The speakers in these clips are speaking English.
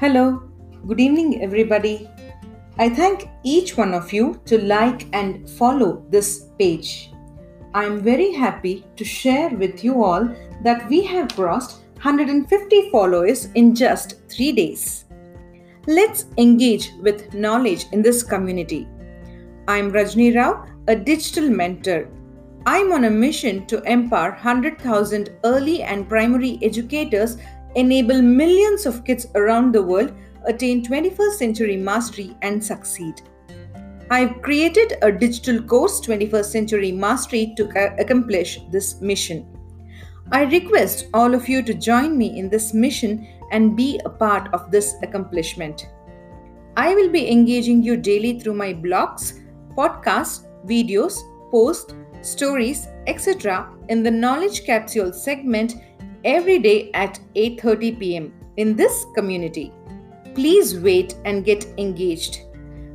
Hello, good evening, everybody. I thank each one of you to like and follow this page. I'm very happy to share with you all that we have crossed 150 followers in just 3 days. Let's engage with knowledge in this community. I'm Rajni Rao, a digital mentor. I'm on a mission to empower 100,000 early and primary educators enable millions of kids around the world attain 21st century mastery and succeed. I've created a digital course 21st Century Mastery to accomplish this mission. I request all of you to join me in this mission and be a part of this accomplishment. I will be engaging you daily through my blogs, podcasts, videos, posts, stories, etc. in the Knowledge Capsule segment every day at 8:30 pm in this community. Please wait and get engaged.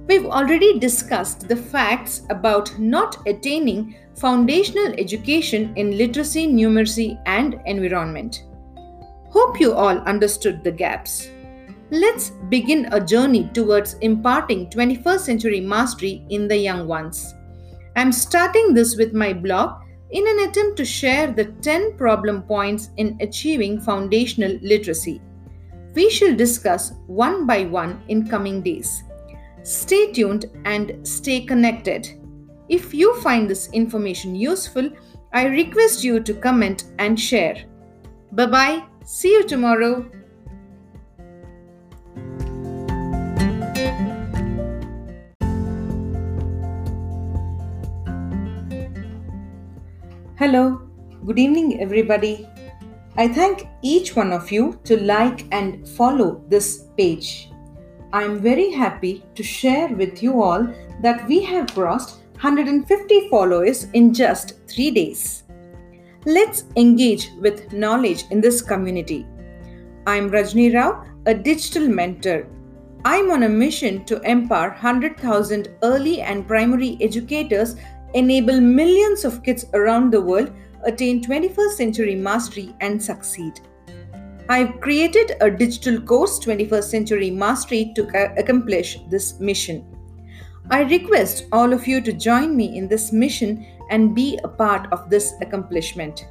We've already discussed the facts about not attaining foundational education in literacy, numeracy, and environment. Hope you all understood the gaps. Let's begin a journey towards imparting 21st century mastery in the young ones. I'm starting this with my blog in an attempt to share the 10 problem points in achieving foundational literacy. We shall discuss one by one in coming days. Stay tuned and stay connected. If you find this information useful, I request you to comment and share. Bye bye. See you tomorrow. Hello, good evening, everybody. I thank each one of you to like and follow this page. I'm very happy to share with you all that we have crossed 150 followers in just 3 days. Let's engage with knowledge in this community. I'm Rajni Rao, a digital mentor. I'm on a mission to empower 100,000 early and primary educators enable millions of kids around the world attain 21st century mastery and succeed. I've created a digital course 21st Century Mastery to accomplish this mission. I request all of you to join me in this mission and be a part of this accomplishment.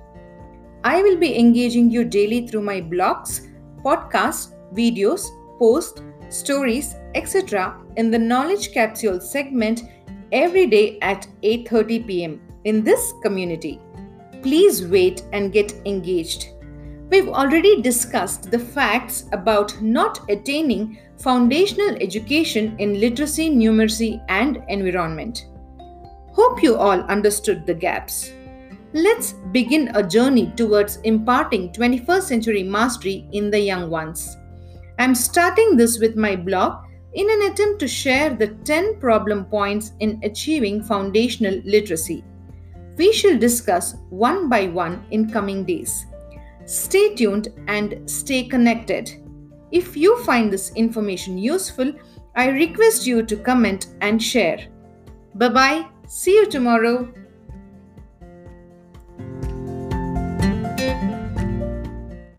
I will be engaging you daily through my blogs, podcasts, videos, posts, stories, etc. in the Knowledge Capsule segment every day at 8:30 pm in this community. Please wait and get engaged. We've already discussed the facts about not attaining foundational education in literacy, numeracy, and environment. Hope you all understood the gaps. Let's begin a journey towards imparting 21st century mastery in the young ones. I'm starting this with my blog in an attempt to share the 10 problem points in achieving foundational literacy. We shall discuss one by one in coming days. Stay tuned and stay connected. If you find this information useful, I request you to comment and share. Bye bye. See you tomorrow.